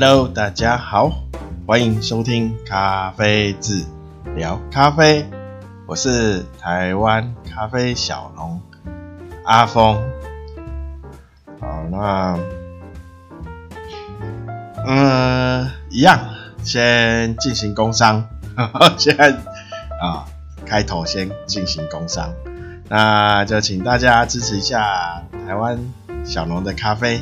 Hello，大家好，欢迎收听咖啡志聊咖啡，我是台湾咖啡小龙阿峰。好，那嗯，一样，先进行工商，先啊，开头先进行工商，那就请大家支持一下台湾小龙的咖啡。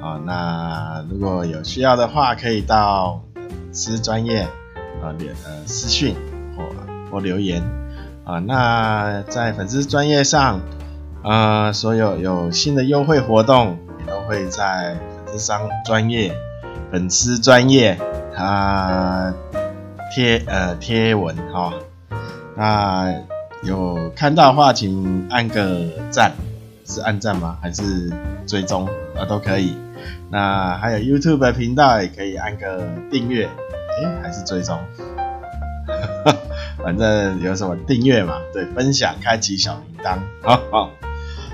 啊，那如果有需要的话，可以到粉丝专业啊留呃私讯或或留言啊。那在粉丝专业上，啊，所有有新的优惠活动也都会在粉丝商专业粉丝专业啊贴呃贴文哈。那有看到的话，请按个赞，是按赞吗？还是追踪啊？都可以。那还有 YouTube 的频道也可以按个订阅，诶，还是追踪，反正有什么订阅嘛，对，分享，开启小铃铛，好好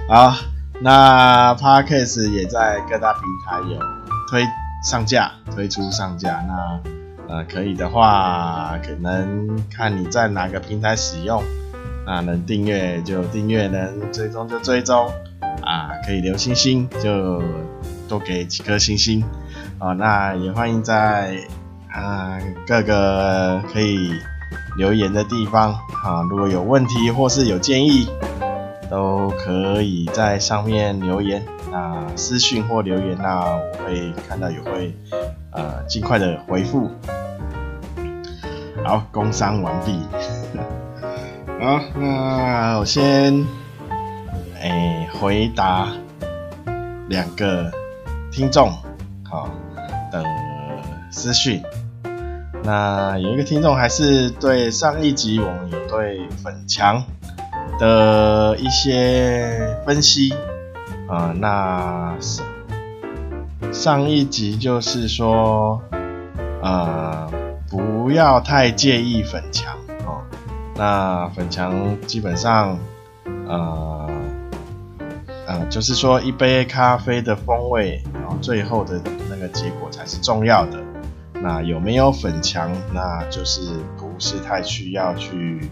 好。那 Podcast 也在各大平台有推上架，推出上架。那呃可以的话，可能看你在哪个平台使用，那能订阅就订阅，能追踪就追踪，啊，可以留星星就。多给几颗星星啊！那也欢迎在啊各个可以留言的地方啊，如果有问题或是有建议，都可以在上面留言啊，私讯或留言，那我会看到也会呃尽快的回复。好，工商完毕。好，那我先哎回答两个。听众好的私讯，那有一个听众还是对上一集我们有对粉墙的一些分析啊、呃，那上一集就是说呃不要太介意粉墙哦，那粉墙基本上呃呃就是说一杯咖啡的风味。然后最后的那个结果才是重要的。那有没有粉墙，那就是不是太需要去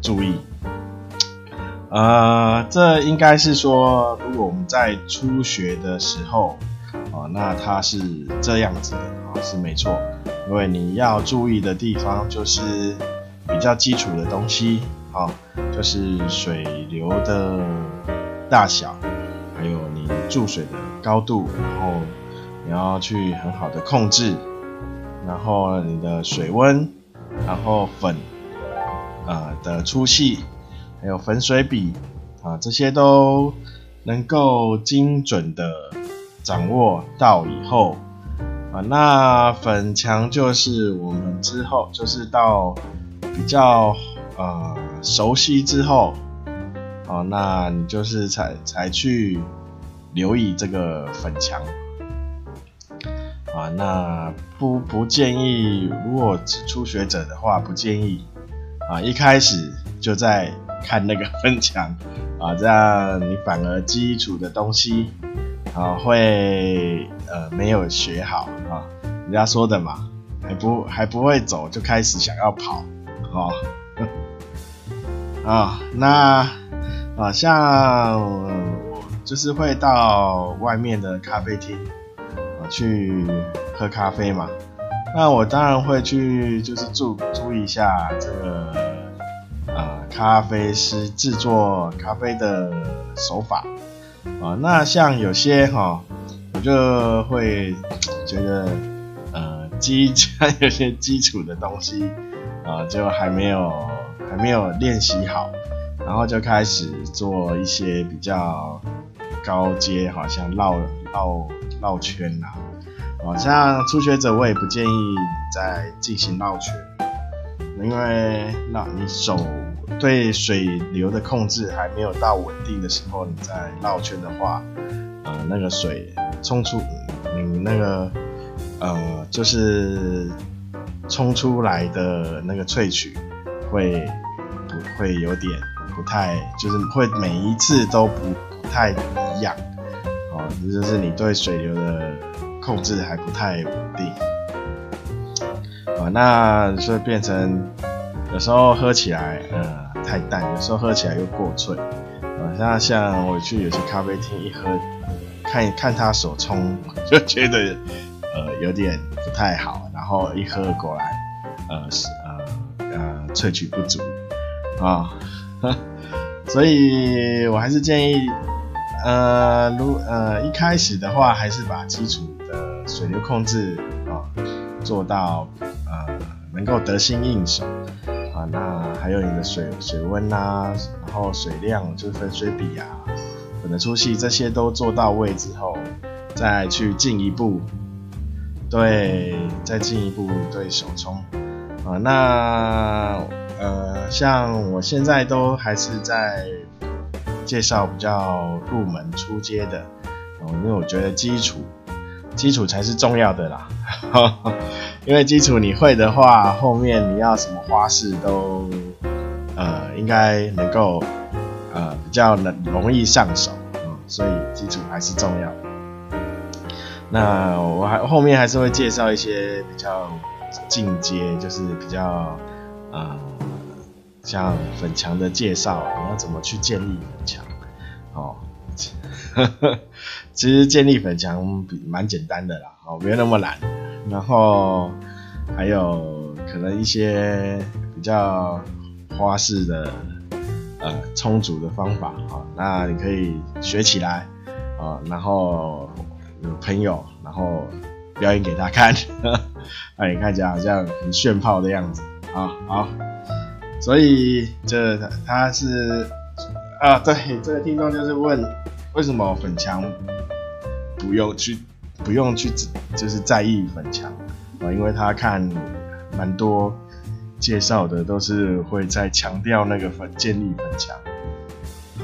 注意。呃，这应该是说，如果我们在初学的时候，哦，那它是这样子的，哦，是没错。因为你要注意的地方就是比较基础的东西，哦，就是水流的大小，注水的。高度，然后你要去很好的控制，然后你的水温，然后粉，呃、的粗细，还有粉水比，啊这些都能够精准的掌握到以后，啊那粉墙就是我们之后就是到比较呃熟悉之后，啊那你就是才才去。留意这个粉墙啊，那不不建议，如果初学者的话，不建议啊，一开始就在看那个粉墙啊，这样你反而基础的东西啊会呃没有学好啊，人家说的嘛，还不还不会走就开始想要跑啊 啊，那啊像。就是会到外面的咖啡厅啊去喝咖啡嘛，那我当然会去，就是注注意一下这个啊咖啡师制作咖啡的手法啊。那像有些哈，我就会觉得呃基有些基础的东西啊，就还没有还没有练习好，然后就开始做一些比较。高阶好像绕绕绕圈、啊，好像初学者我也不建议再进行绕圈，因为那你手对水流的控制还没有到稳定的时候，你再绕圈的话，呃，那个水冲出你那个呃就是冲出来的那个萃取会不会有点不太，就是会每一次都不不太。一样，哦，这就是你对水流的控制还不太稳定啊，那所以变成有时候喝起来呃太淡，有时候喝起来又过脆啊。像像我去有些咖啡厅一喝，看看他手冲，就觉得呃有点不太好，然后一喝过来呃是呃呃萃取不足啊，所以我还是建议。呃，如呃一开始的话，还是把基础的水流控制啊做到呃能够得心应手啊。那还有你的水水温呐、然后水量就是粉水比啊，粉的粗细这些都做到位之后，再去进一步对，再进一步对手冲啊。那呃像我现在都还是在。介绍比较入门初阶的，哦，因为我觉得基础，基础才是重要的啦。因为基础你会的话，后面你要什么花式都，呃，应该能够，呃，比较能容易上手，嗯，所以基础还是重要的。那我还后面还是会介绍一些比较进阶，就是比较，呃。像粉墙的介绍，你要怎么去建立粉墙？哦，其实建立粉墙比蛮简单的啦，哦，没有那么难。然后还有可能一些比较花式的呃充足的方法啊，哦，那你可以学起来啊，然后有朋友然后表演给他看，让你看起来好像很炫炮的样子啊，好。所以这他是啊，对，这个听众就是问，为什么粉墙不用去不用去就是在意粉墙啊？因为他看蛮多介绍的都是会在强调那个粉建立粉墙。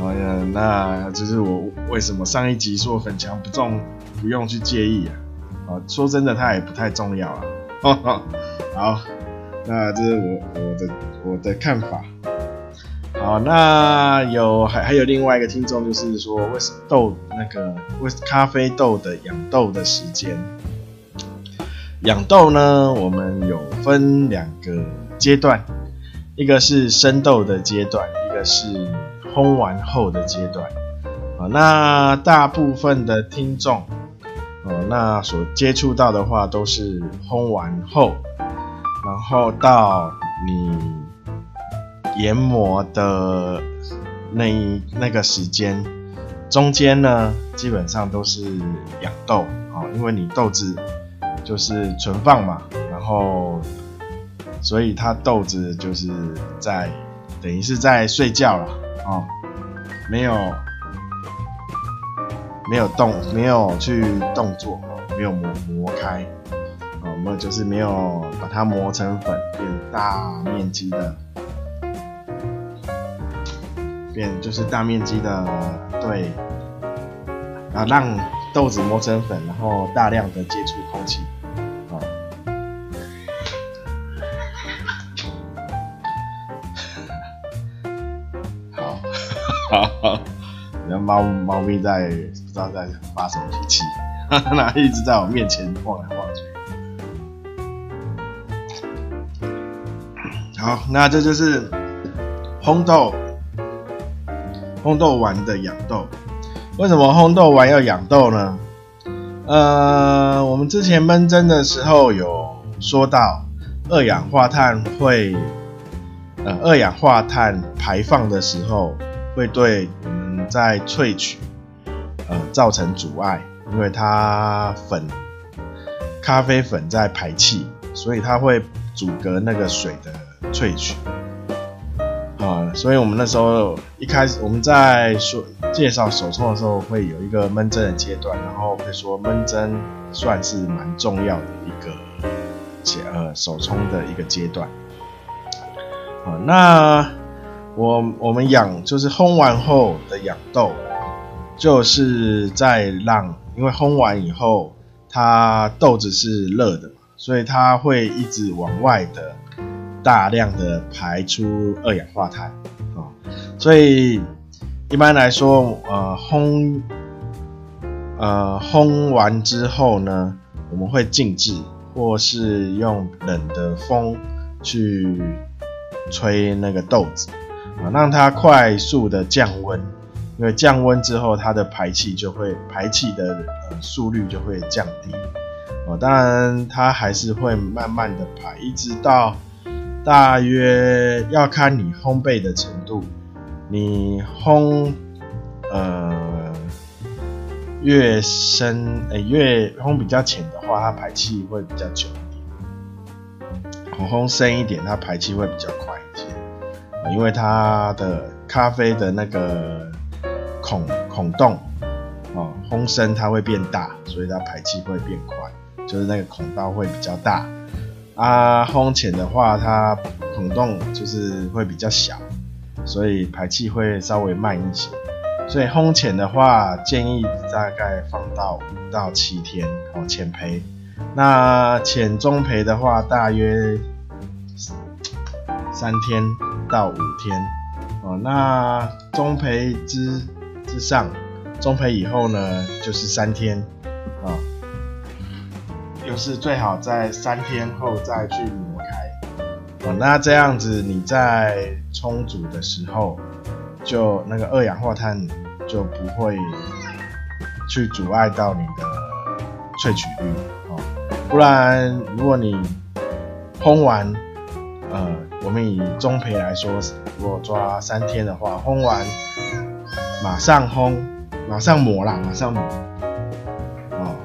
好呀，那就是我为什么上一集说粉墙不重不用去介意啊？啊，说真的，它也不太重要啊。好。那这是我我的我的看法。好，那有还还有另外一个听众，就是说，为什么豆那个为咖啡豆的养豆的时间？养豆呢，我们有分两个阶段，一个是生豆的阶段，一个是烘完后的阶段。啊，那大部分的听众，哦，那所接触到的话都是烘完后。然后到你研磨的那一那个时间，中间呢，基本上都是养豆啊，因为你豆子就是存放嘛，然后所以它豆子就是在等于是在睡觉了啊，没有没有动，没有去动作，没有磨磨开。就是没有把它磨成粉，变大面积的，变就是大面积的对，啊，让豆子磨成粉，然后大量的接触空气，啊，好，好，好，然后猫猫咪在不知道在发什么脾气，那一直在我面前晃来好，那这就是烘豆，烘豆丸的养豆。为什么烘豆丸要养豆呢？呃，我们之前闷蒸的时候有说到，二氧化碳会，呃，二氧化碳排放的时候会对我们在萃取，呃，造成阻碍，因为它粉，咖啡粉在排气，所以它会阻隔那个水的。萃取啊，所以我们那时候一开始我们在说介绍手冲的时候，会有一个闷蒸的阶段，然后会说闷蒸算是蛮重要的一个呃手冲的一个阶段。啊，那我我们养就是烘完后的养豆，就是在让，因为烘完以后它豆子是热的嘛，所以它会一直往外的。大量的排出二氧化碳啊，所以一般来说，呃，烘，呃，烘完之后呢，我们会静置，或是用冷的风去吹那个豆子啊，让它快速的降温。因为降温之后，它的排气就会排气的呃速率就会降低。哦，当然它还是会慢慢的排，一直到大约要看你烘焙的程度。你烘呃越深，诶、欸、越烘比较浅的话，它排气会比较久一点。烘烘深一点，它排气会比较快一些。因为它的咖啡的那个。孔孔洞，哦，烘深它会变大，所以它排气会变快，就是那个孔道会比较大。啊，烘浅的话，它孔洞就是会比较小，所以排气会稍微慢一些。所以烘浅的话，建议大概放到五到七天哦，浅培。那浅中培的话，大约三天到五天哦。那中培之之上，中培以后呢，就是三天啊，就是最好在三天后再去磨开。哦，那这样子你在冲煮的时候，就那个二氧化碳就不会去阻碍到你的萃取率哦。不然，如果你烘完，呃，我们以中培来说，如果抓三天的话，烘完。马上烘，马上磨啦，马上磨。哦，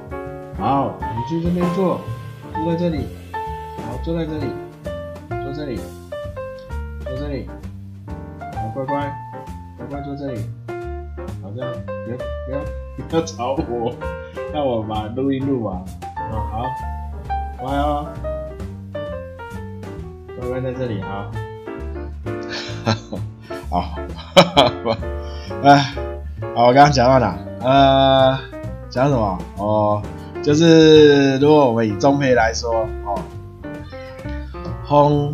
好，你去这边坐，坐在这里，好，坐在这里，坐这里，坐这里，好，乖乖，乖乖坐这里，好，这样，不要不要不要吵我，让我把录音录完。啊，好，乖哦，乖乖在这里啊。好，哈哈哈。哎，好，我刚刚讲到哪？呃，讲什么？哦，就是如果我们以中焙来说，哦，烘，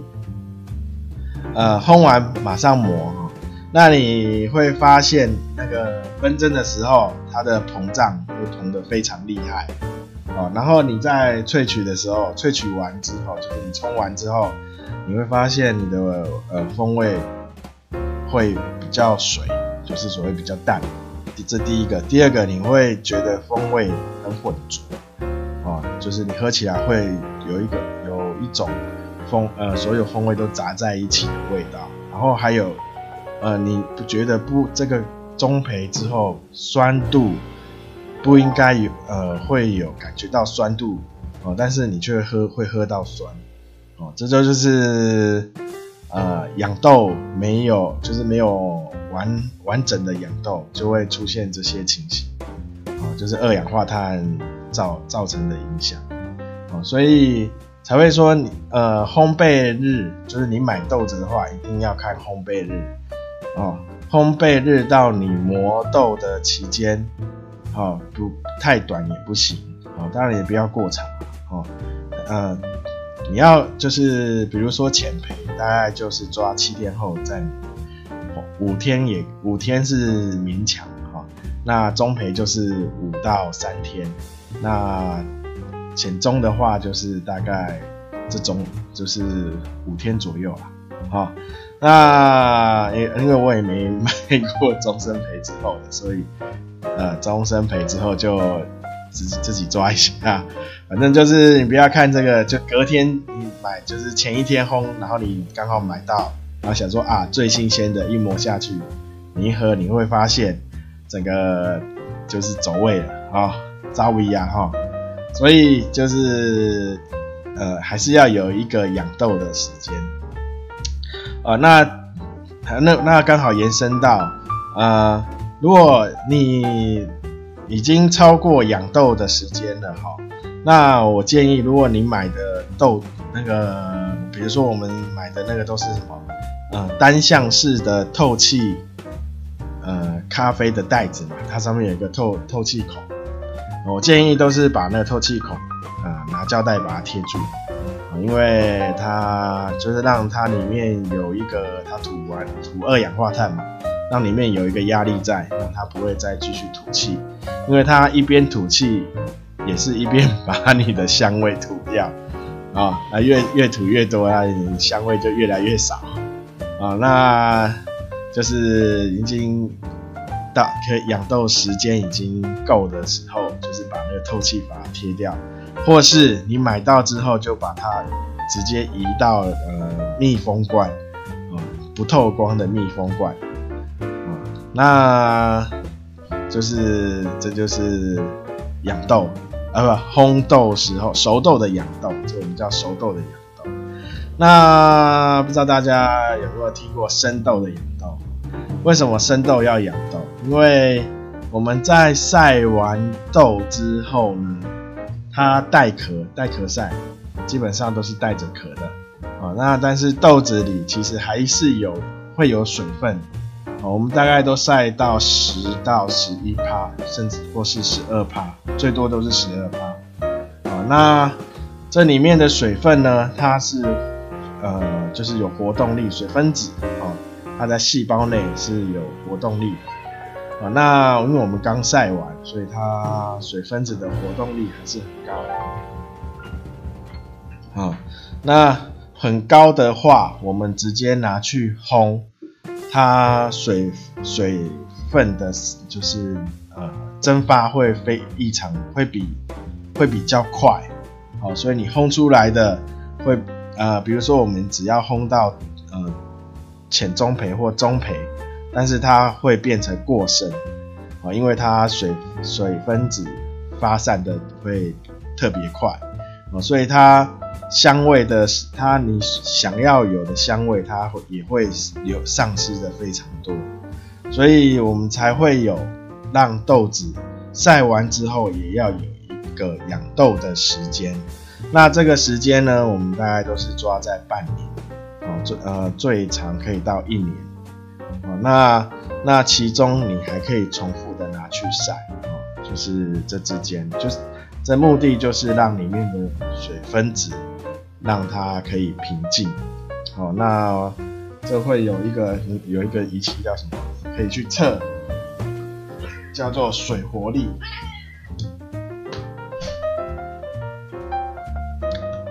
呃，烘完马上磨，哦，那你会发现那个纷蒸的时候，它的膨胀会膨得非常厉害，哦，然后你在萃取的时候，萃取完之后，就是你冲完之后，你会发现你的呃风味会比较水。就是所谓比较淡，这第一个，第二个你会觉得风味混浊，啊，就是你喝起来会有一个有一种风呃所有风味都杂在一起的味道，然后还有呃你不觉得不这个中培之后酸度不应该有呃会有感觉到酸度哦，但是你却喝会喝到酸哦，这就就是呃养豆没有就是没有。完完整的养豆就会出现这些情形，哦，就是二氧化碳造造成的影响，哦，所以才会说你，呃，烘焙日就是你买豆子的话，一定要看烘焙日，哦，烘焙日到你磨豆的期间，哦，不太短也不行，哦，当然也不要过长，哦，呃，你要就是比如说浅焙，大概就是抓七天后再。五天也五天是勉强，那中培就是五到三天，那浅中的话就是大概这种就是五天左右啦，好，那因因为我也没卖过终身培之后的，所以呃中深焙之后就自己自己抓一下，反正就是你不要看这个，就隔天你买就是前一天烘，然后你刚好买到。然后想说啊，最新鲜的，一磨下去，你一喝你会发现，整个就是走位了啊，扎维亚哈，所以就是呃，还是要有一个养豆的时间，呃，那那那刚好延伸到呃，如果你已经超过养豆的时间了哈，那我建议，如果你买的豆那个，比如说我们买的那个都是什么？呃，单向式的透气，呃，咖啡的袋子嘛，它上面有一个透透气孔，我建议都是把那个透气孔，呃，拿胶带把它贴住，呃，因为它就是让它里面有一个它吐完吐二氧化碳嘛，让里面有一个压力在，让它不会再继续吐气，因为它一边吐气，也是一边把你的香味吐掉啊，那越越吐越多啊，你香味就越来越少。啊，那就是已经到可以养豆时间已经够的时候，就是把那个透气阀贴掉，或是你买到之后就把它直接移到呃密封罐啊，不透光的密封罐，那就是这就是养豆。啊不，烘豆时候熟豆的养豆，这我们叫熟豆的养豆。那不知道大家有没有听过生豆的养？为什么生豆要养豆？因为我们在晒完豆之后呢，它带壳，带壳晒，基本上都是带着壳的啊。那但是豆子里其实还是有会有水分。我们大概都晒到十到十一趴，甚至或是十二趴，最多都是十二趴。啊，那这里面的水分呢，它是呃，就是有活动力，水分子，它在细胞内是有活动力的。啊，那因为我们刚晒完，所以它水分子的活动力还是很高。啊，那很高的话，我们直接拿去烘。它水水分的，就是呃蒸发会非异常，会比会比较快，好，所以你烘出来的会呃，比如说我们只要烘到呃浅中培或中培，但是它会变成过剩，啊，因为它水水分子发散的会特别快，啊，所以它。香味的，它你想要有的香味，它会也会有丧失的非常多，所以我们才会有让豆子晒完之后也要有一个养豆的时间。那这个时间呢，我们大概都是抓在半年，最呃最长可以到一年，哦，那那其中你还可以重复的拿去晒，哦，就是这之间，就是这目的就是让里面的水分子。让它可以平静，哦，那这会有一个有一个仪器叫什么？可以去测，叫做水活力。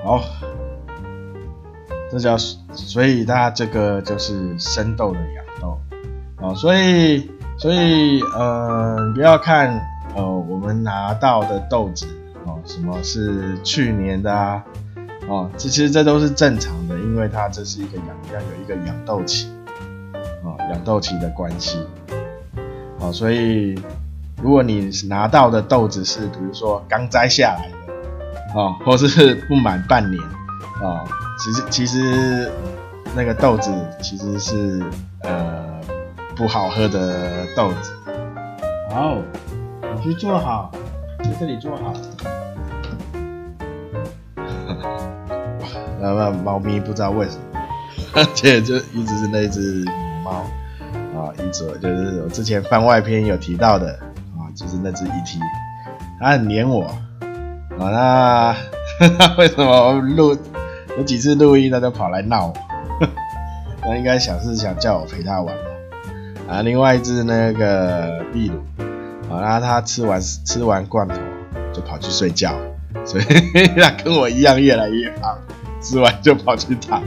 好，这叫所以大家这个就是生豆的养豆，啊，所以所以呃，不要看呃我们拿到的豆子哦，什么是去年的啊？哦，这其实这都是正常的，因为它这是一个养，要有一个养豆期，啊、哦，养豆期的关系，哦，所以如果你拿到的豆子是，比如说刚摘下来的，哦，或是不满半年，哦，其实其实那个豆子其实是呃不好喝的豆子。好，你去坐好，在这里坐好。那 那猫咪不知道为什么，而且就一直是那只母猫啊，一直就是我之前番外篇有提到的啊，就是那只 ET，它很黏我啊，那为什么我录有几次录音它就跑来闹我？那应该想是想叫我陪它玩吧？啊，另外一只那个秘鲁啊，那它吃完吃完罐头就跑去睡觉，所以它跟我一样越来越胖。吃完就跑去躺，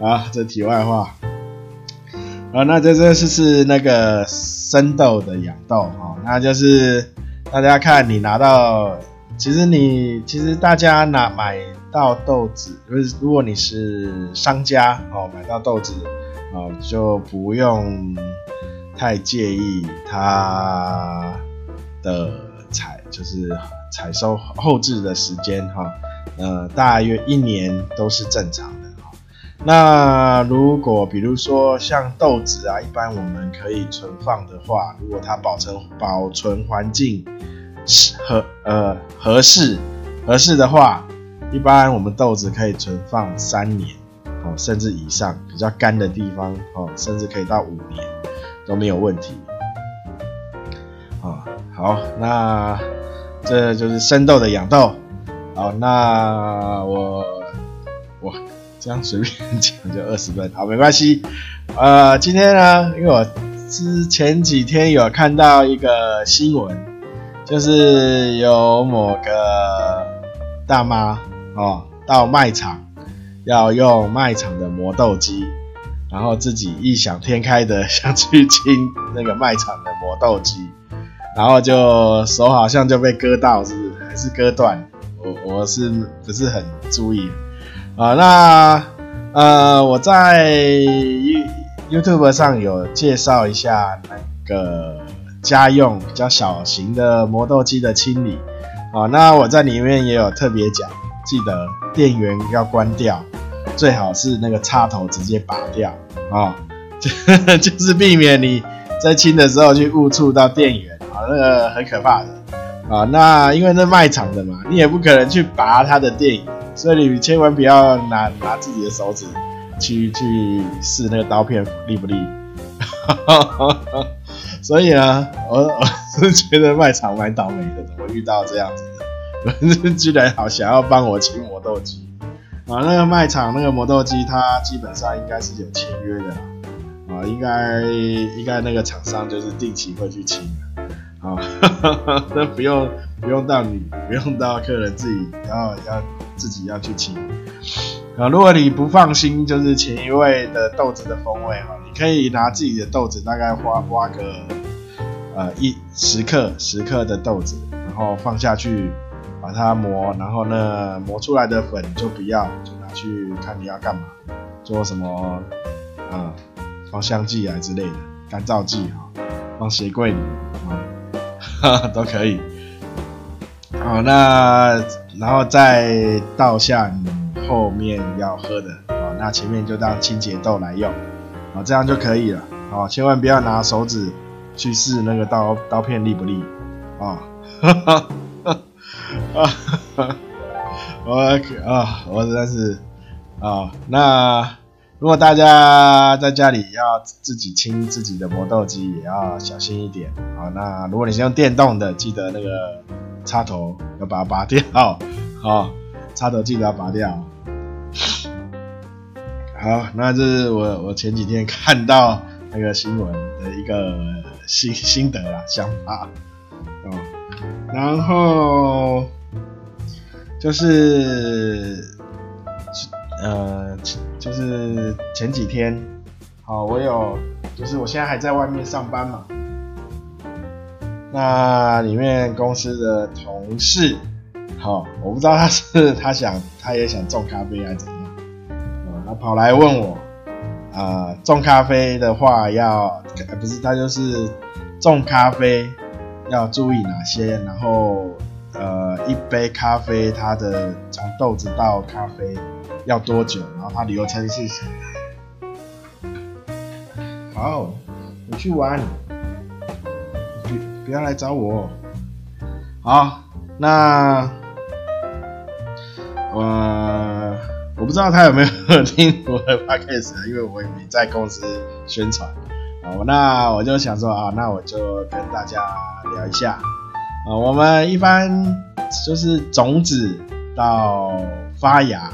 啊，这题外话，啊，那这这是是那个生豆的养豆哈，那就是大家看你拿到，其实你其实大家拿买到豆子，就是如果你是商家哦，买到豆子哦，就不用太介意它的采，就是采收后置的时间哈。呃，大约一年都是正常的。那如果比如说像豆子啊，一般我们可以存放的话，如果它保存保存环境合呃合适合适的话，一般我们豆子可以存放三年哦，甚至以上。比较干的地方哦，甚至可以到五年都没有问题。啊，好，那这就是生豆的养豆。好，那我我这样随便讲就二十分，好，没关系。呃，今天呢，因为我之前几天有看到一个新闻，就是有某个大妈哦，到卖场要用卖场的磨豆机，然后自己异想天开的 想去清那个卖场的磨豆机，然后就手好像就被割到，是不是？还是割断？我我是不是很注意啊？那呃，我在 YouTube 上有介绍一下那个。家用比较小型的磨豆机的清理，啊，那我在里面也有特别讲，记得电源要关掉，最好是那个插头直接拔掉，啊，就 就是避免你在清的时候去误触到电源，啊，那个很可怕的，啊，那因为那卖场的嘛，你也不可能去拔它的电源，所以你千万不要拿拿自己的手指去去试那个刀片利不利。所以啊，我我是觉得卖场蛮倒霉的，怎么遇到这样子的？居然好想要帮我清磨豆机啊！那个卖场那个磨豆机，它基本上应该是有签约的，啊，应该应该那个厂商就是定期会去清的啊，那不用不用到你不用到客人自己要要自己要去清啊。如果你不放心，就是前一位的豆子的风味哈。你可以拿自己的豆子，大概挖挖个呃一十克十克的豆子，然后放下去把它磨，然后呢磨出来的粉就不要，就拿去看你要干嘛，做什么啊、呃、放香剂啊之类的干燥剂啊，放鞋柜里啊都可以。好，那然后再倒下你后面要喝的啊，那前面就当清洁豆来用。啊，这样就可以了。啊，千万不要拿手指去试那个刀刀片利不利啊！哈哈啊哈哈哈我啊，我真的是啊。那如果大家在家里要自己清自己的磨豆机，也要小心一点啊。那如果你是用电动的，记得那个插头要把它拔掉。好，插头记得要拔掉。好，那这是我我前几天看到那个新闻的一个心心得啦，想法。然后就是呃，就是前几天，好，我有就是我现在还在外面上班嘛，那里面公司的同事，好，我不知道他是他想他也想种咖啡还是怎样。他跑来问我，啊、呃，种咖啡的话要，不是他就是种咖啡要注意哪些？然后，呃，一杯咖啡它的从豆子到咖啡要多久？然后它流程是什么？好，你去玩，不不要来找我。好，那我。我不知道他有没有听我的 podcast，因为我也没在公司宣传。好，那我就想说啊，那我就跟大家聊一下啊。我们一般就是种子到发芽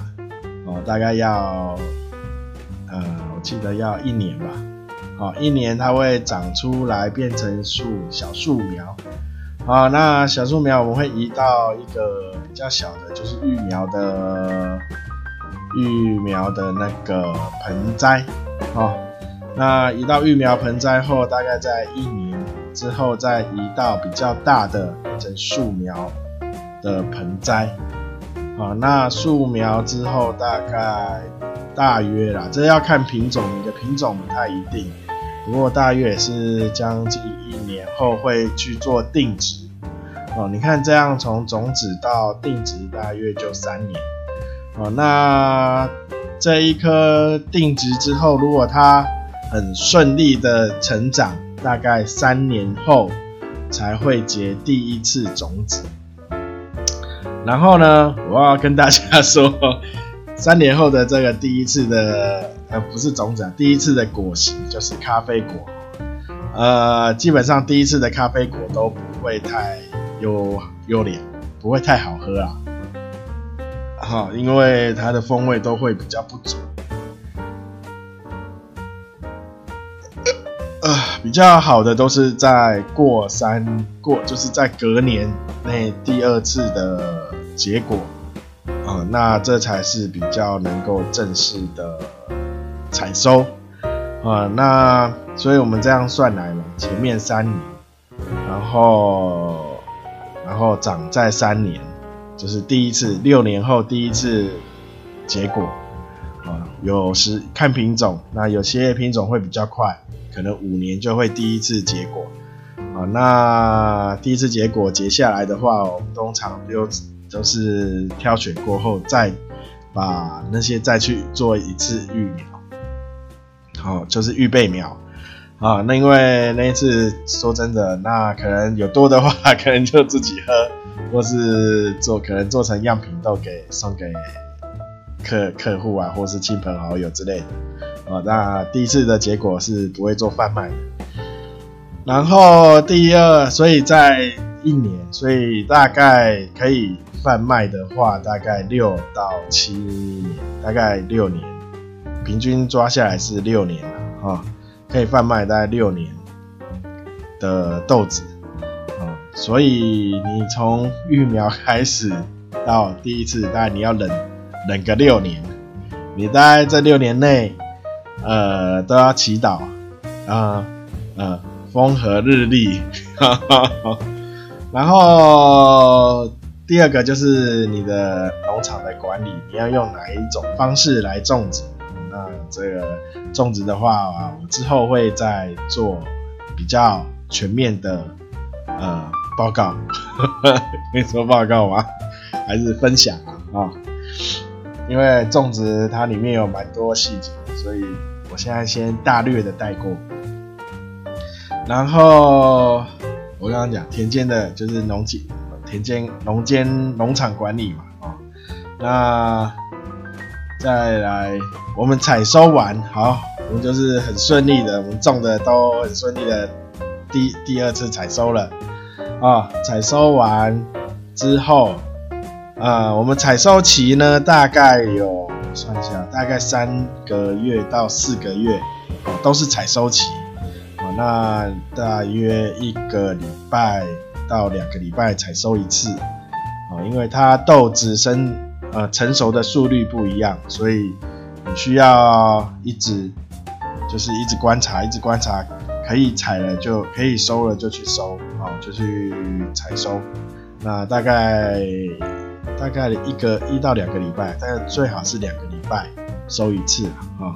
哦，大概要呃，我记得要一年吧。好，一年它会长出来变成树，小树苗。好，那小树苗我们会移到一个比较小的，就是育苗的。育苗的那个盆栽，哦，那移到育苗盆栽后，大概在一年之后再移到比较大的变成树苗的盆栽，啊、那树苗之后大概大约啦，这要看品种，你的品种不太一定，不过大约也是将近一年后会去做定植，哦，你看这样从种子到定植大约就三年。哦，那这一颗定植之后，如果它很顺利的成长，大概三年后才会结第一次种子。然后呢，我要跟大家说，三年后的这个第一次的，呃，不是种子，第一次的果实就是咖啡果。呃，基本上第一次的咖啡果都不会太优优良，不会太好喝啊。哈，因为它的风味都会比较不足。呃，比较好的都是在过三过，就是在隔年那第二次的结果，啊、那这才是比较能够正式的采收，啊、那所以我们这样算来嘛，前面三年，然后然后长在三年，就是第一次六年后第一次结果，有时看品种，那有些品种会比较快。可能五年就会第一次结果，啊，那第一次结果结下来的话，我们通常就都是挑选过后，再把那些再去做一次育苗，好，就是预备苗，啊，那因为那一次说真的，那可能有多的话，可能就自己喝，或是做，可能做成样品都给送给客客户啊，或是亲朋好友之类的。哦，那第一次的结果是不会做贩卖的，然后第二，所以在一年，所以大概可以贩卖的话，大概六到七年，大概六年，平均抓下来是六年了啊，哦，可以贩卖大概六年的豆子啊，哦，所以你从育苗开始到第一次，大概你要忍忍个六年，你在这六年内。呃，都要祈祷啊，呃，风和日丽。哈哈哈。然后第二个就是你的农场的管理，你要用哪一种方式来种植？那这个种植的话啊，我之后会再做比较全面的呃报告。可以说报告吗？还是分享啊？啊，因为种植它里面有蛮多细节。所以我现在先大略的带过，然后我刚刚讲田间的就是农机田间农间农场管理嘛，哦，那再来我们采收完，好，我们就是很顺利的，我们种的都很顺利的，第第二次采收了，啊、采收完之后，呃，我们采收期呢大概有。算一下，大概三个月到四个月，都是采收期，那大约一个礼拜到两个礼拜采收一次，因为它豆子生呃成熟的速率不一样，所以你需要一直就是一直观察，一直观察，可以采了就可以收了就去收，啊，就去采收，那大概。大概一个一到两个礼拜，但是最好是两个礼拜收一次啊、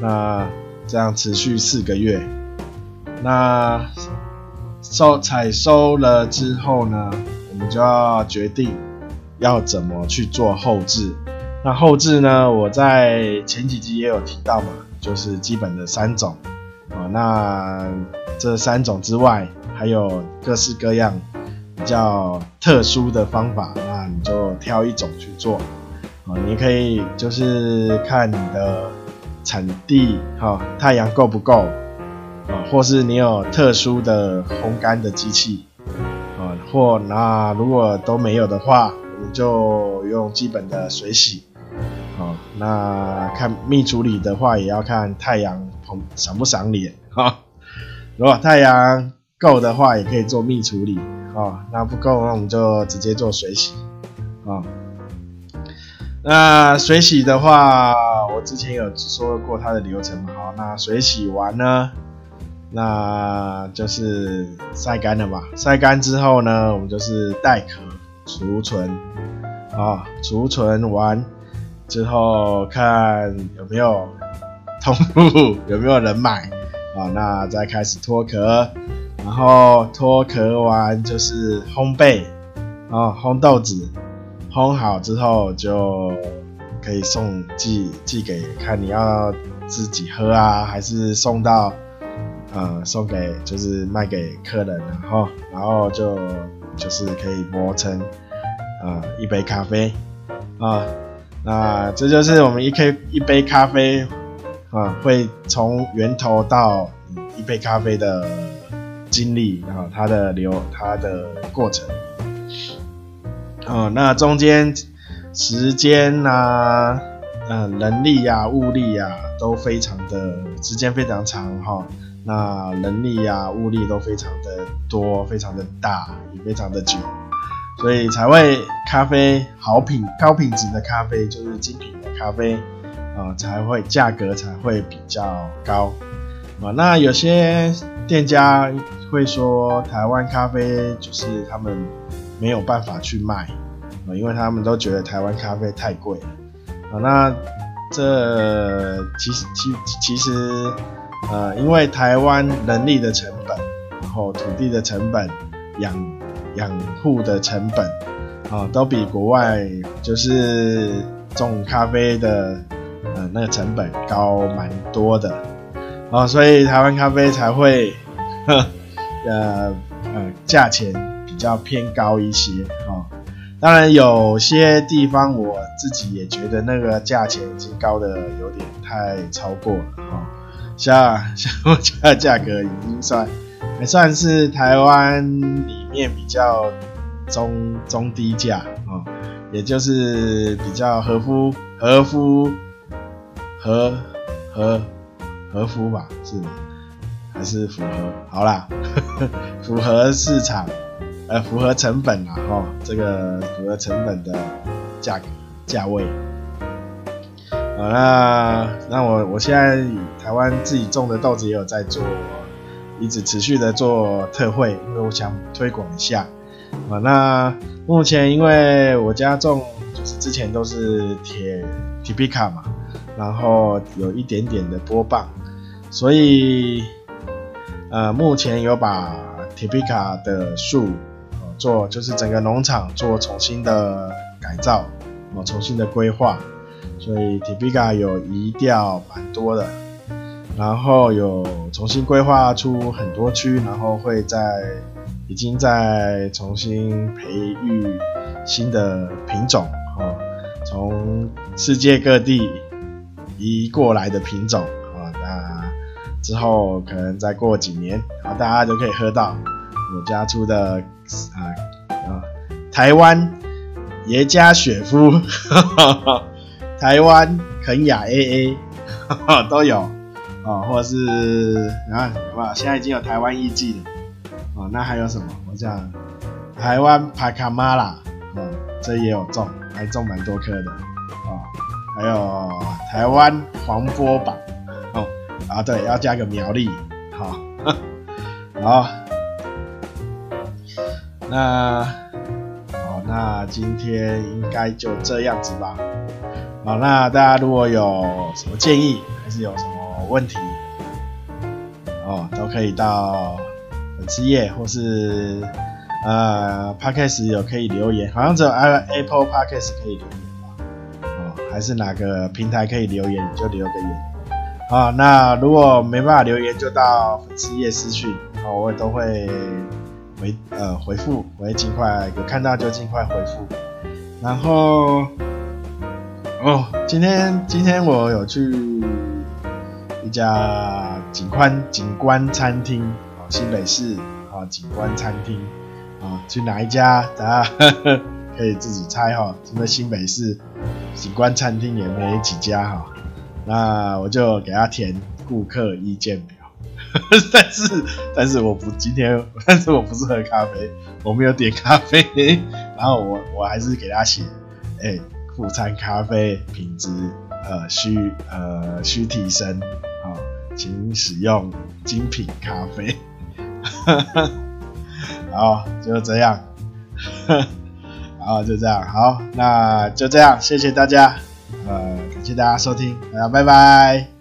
那这样持续四个月，那收采收了之后呢，我们就要决定要怎么去做后置。那后置呢，我在前几集也有提到嘛，就是基本的三种啊、那这三种之外，还有各式各样比较特殊的方法。你就挑一种去做，啊，你可以就是看你的产地哈，太阳够不够，啊，或是你有特殊的烘干的机器，啊，或那如果都没有的话，我们就用基本的水洗，啊，那看蜜处理的话，也要看太阳捧赏不赏脸哈，如果太阳够的话，也可以做蜜处理，啊，那不够，那我们就直接做水洗。啊、那水洗的话，我之前有说过它的流程嘛。好，那水洗完呢，那就是晒干了嘛。晒干之后呢，我们就是带壳储存。啊、储存完之后看有没有通路，有没有人买。啊、那再开始脱壳，然后脱壳完就是烘焙，啊、烘豆子。烘好之后就可以送寄寄给看你要自己喝啊，还是送到呃送给就是卖给客人，然后然后就就是可以磨成、呃、一杯咖啡。啊，那这就是我们一 K 一杯咖啡啊会从源头到一杯咖啡的经历，然后它的流它的过程。哦，那中间时间呐、嗯、呃，人力呀、啊、物力呀、啊，都非常的时间非常长哈、那人力啊、物力都非常的多，非常的大，也非常的久，所以才会咖啡好品、高品质的咖啡就是精品的咖啡啊、才会价格才会比较高啊。那有些店家会说，台湾咖啡就是他们没有办法去卖啊，因为他们都觉得台湾咖啡太贵了啊。那这其实其其实，呃，因为台湾人力的成本，然后土地的成本，养养护的成本，啊，都比国外就是种咖啡的呃那个成本高蛮多的，啊，所以台湾咖啡才会呵，呃呃价钱比较偏高一些，啊。当然，有些地方我自己也觉得那个价钱已经高的有点太超过了哈。像像我家的价格已经算还算是台湾里面比较中中低价啊，也就是比较合乎合乎合合合乎吧，是？还是符合？好啦，呵 呵符合市场。呃，符合成本啊，哈，这个符合成本的价格价位。好，那那我我现在台湾自己种的豆子也有在做，一直持续的做特惠，因为我想推广一下。啊，那目前因为我家种就是之前都是铁 Typica 嘛，然后有一点点的波棒，所以呃，目前有把 Typica 的树。做就是整个农场做重新的改造，哦，重新的规划，所以 Typica 有移掉蛮多的，然后有重新规划出很多区，然后会在已经在重新培育新的品种，哦，从世界各地移过来的品种，啊，那之后可能再过几年，然后大家就可以喝到我家出的。啊啊！台湾耶加雪夫，台湾肯亚 AA 都有啊，或者是啊，好不好？现在已经有台湾艺妓了啊，那还有什么？我讲台湾帕卡马拉啊，这也有种，还种蛮多颗的啊，还有台湾黄波板哦啊，对，要加个苗栗，好，好。那好，那今天应该就这样子吧。好，那大家如果有什么建议，还是有什么问题，哦，都可以到粉丝页或是呃 Podcast 有可以留言，好像只有 Apple Podcast 可以留言吧？哦，还是哪个平台可以留言，就留个言。好，那如果没办法留言，就到粉丝页私讯，好，我也都会。回呃回复，我会尽快有看到就尽快回复。然后哦，今天今天我有去一家景观景观餐厅啊，新北市啊景观餐厅啊，去哪一家？大家 可以自己猜哈，因为新北市景观餐厅也没几家哈。那我就给他填顾客意见表。但是，但是我不今天，但是我不是喝咖啡，我没有点咖啡，然后我我还是给他写，哎、欸，副餐咖啡品质呃需呃需提升，好、请使用精品咖啡，好，就这样，好，就这样，好，那就这样，谢谢大家，呃，感谢大家收听，大家拜拜。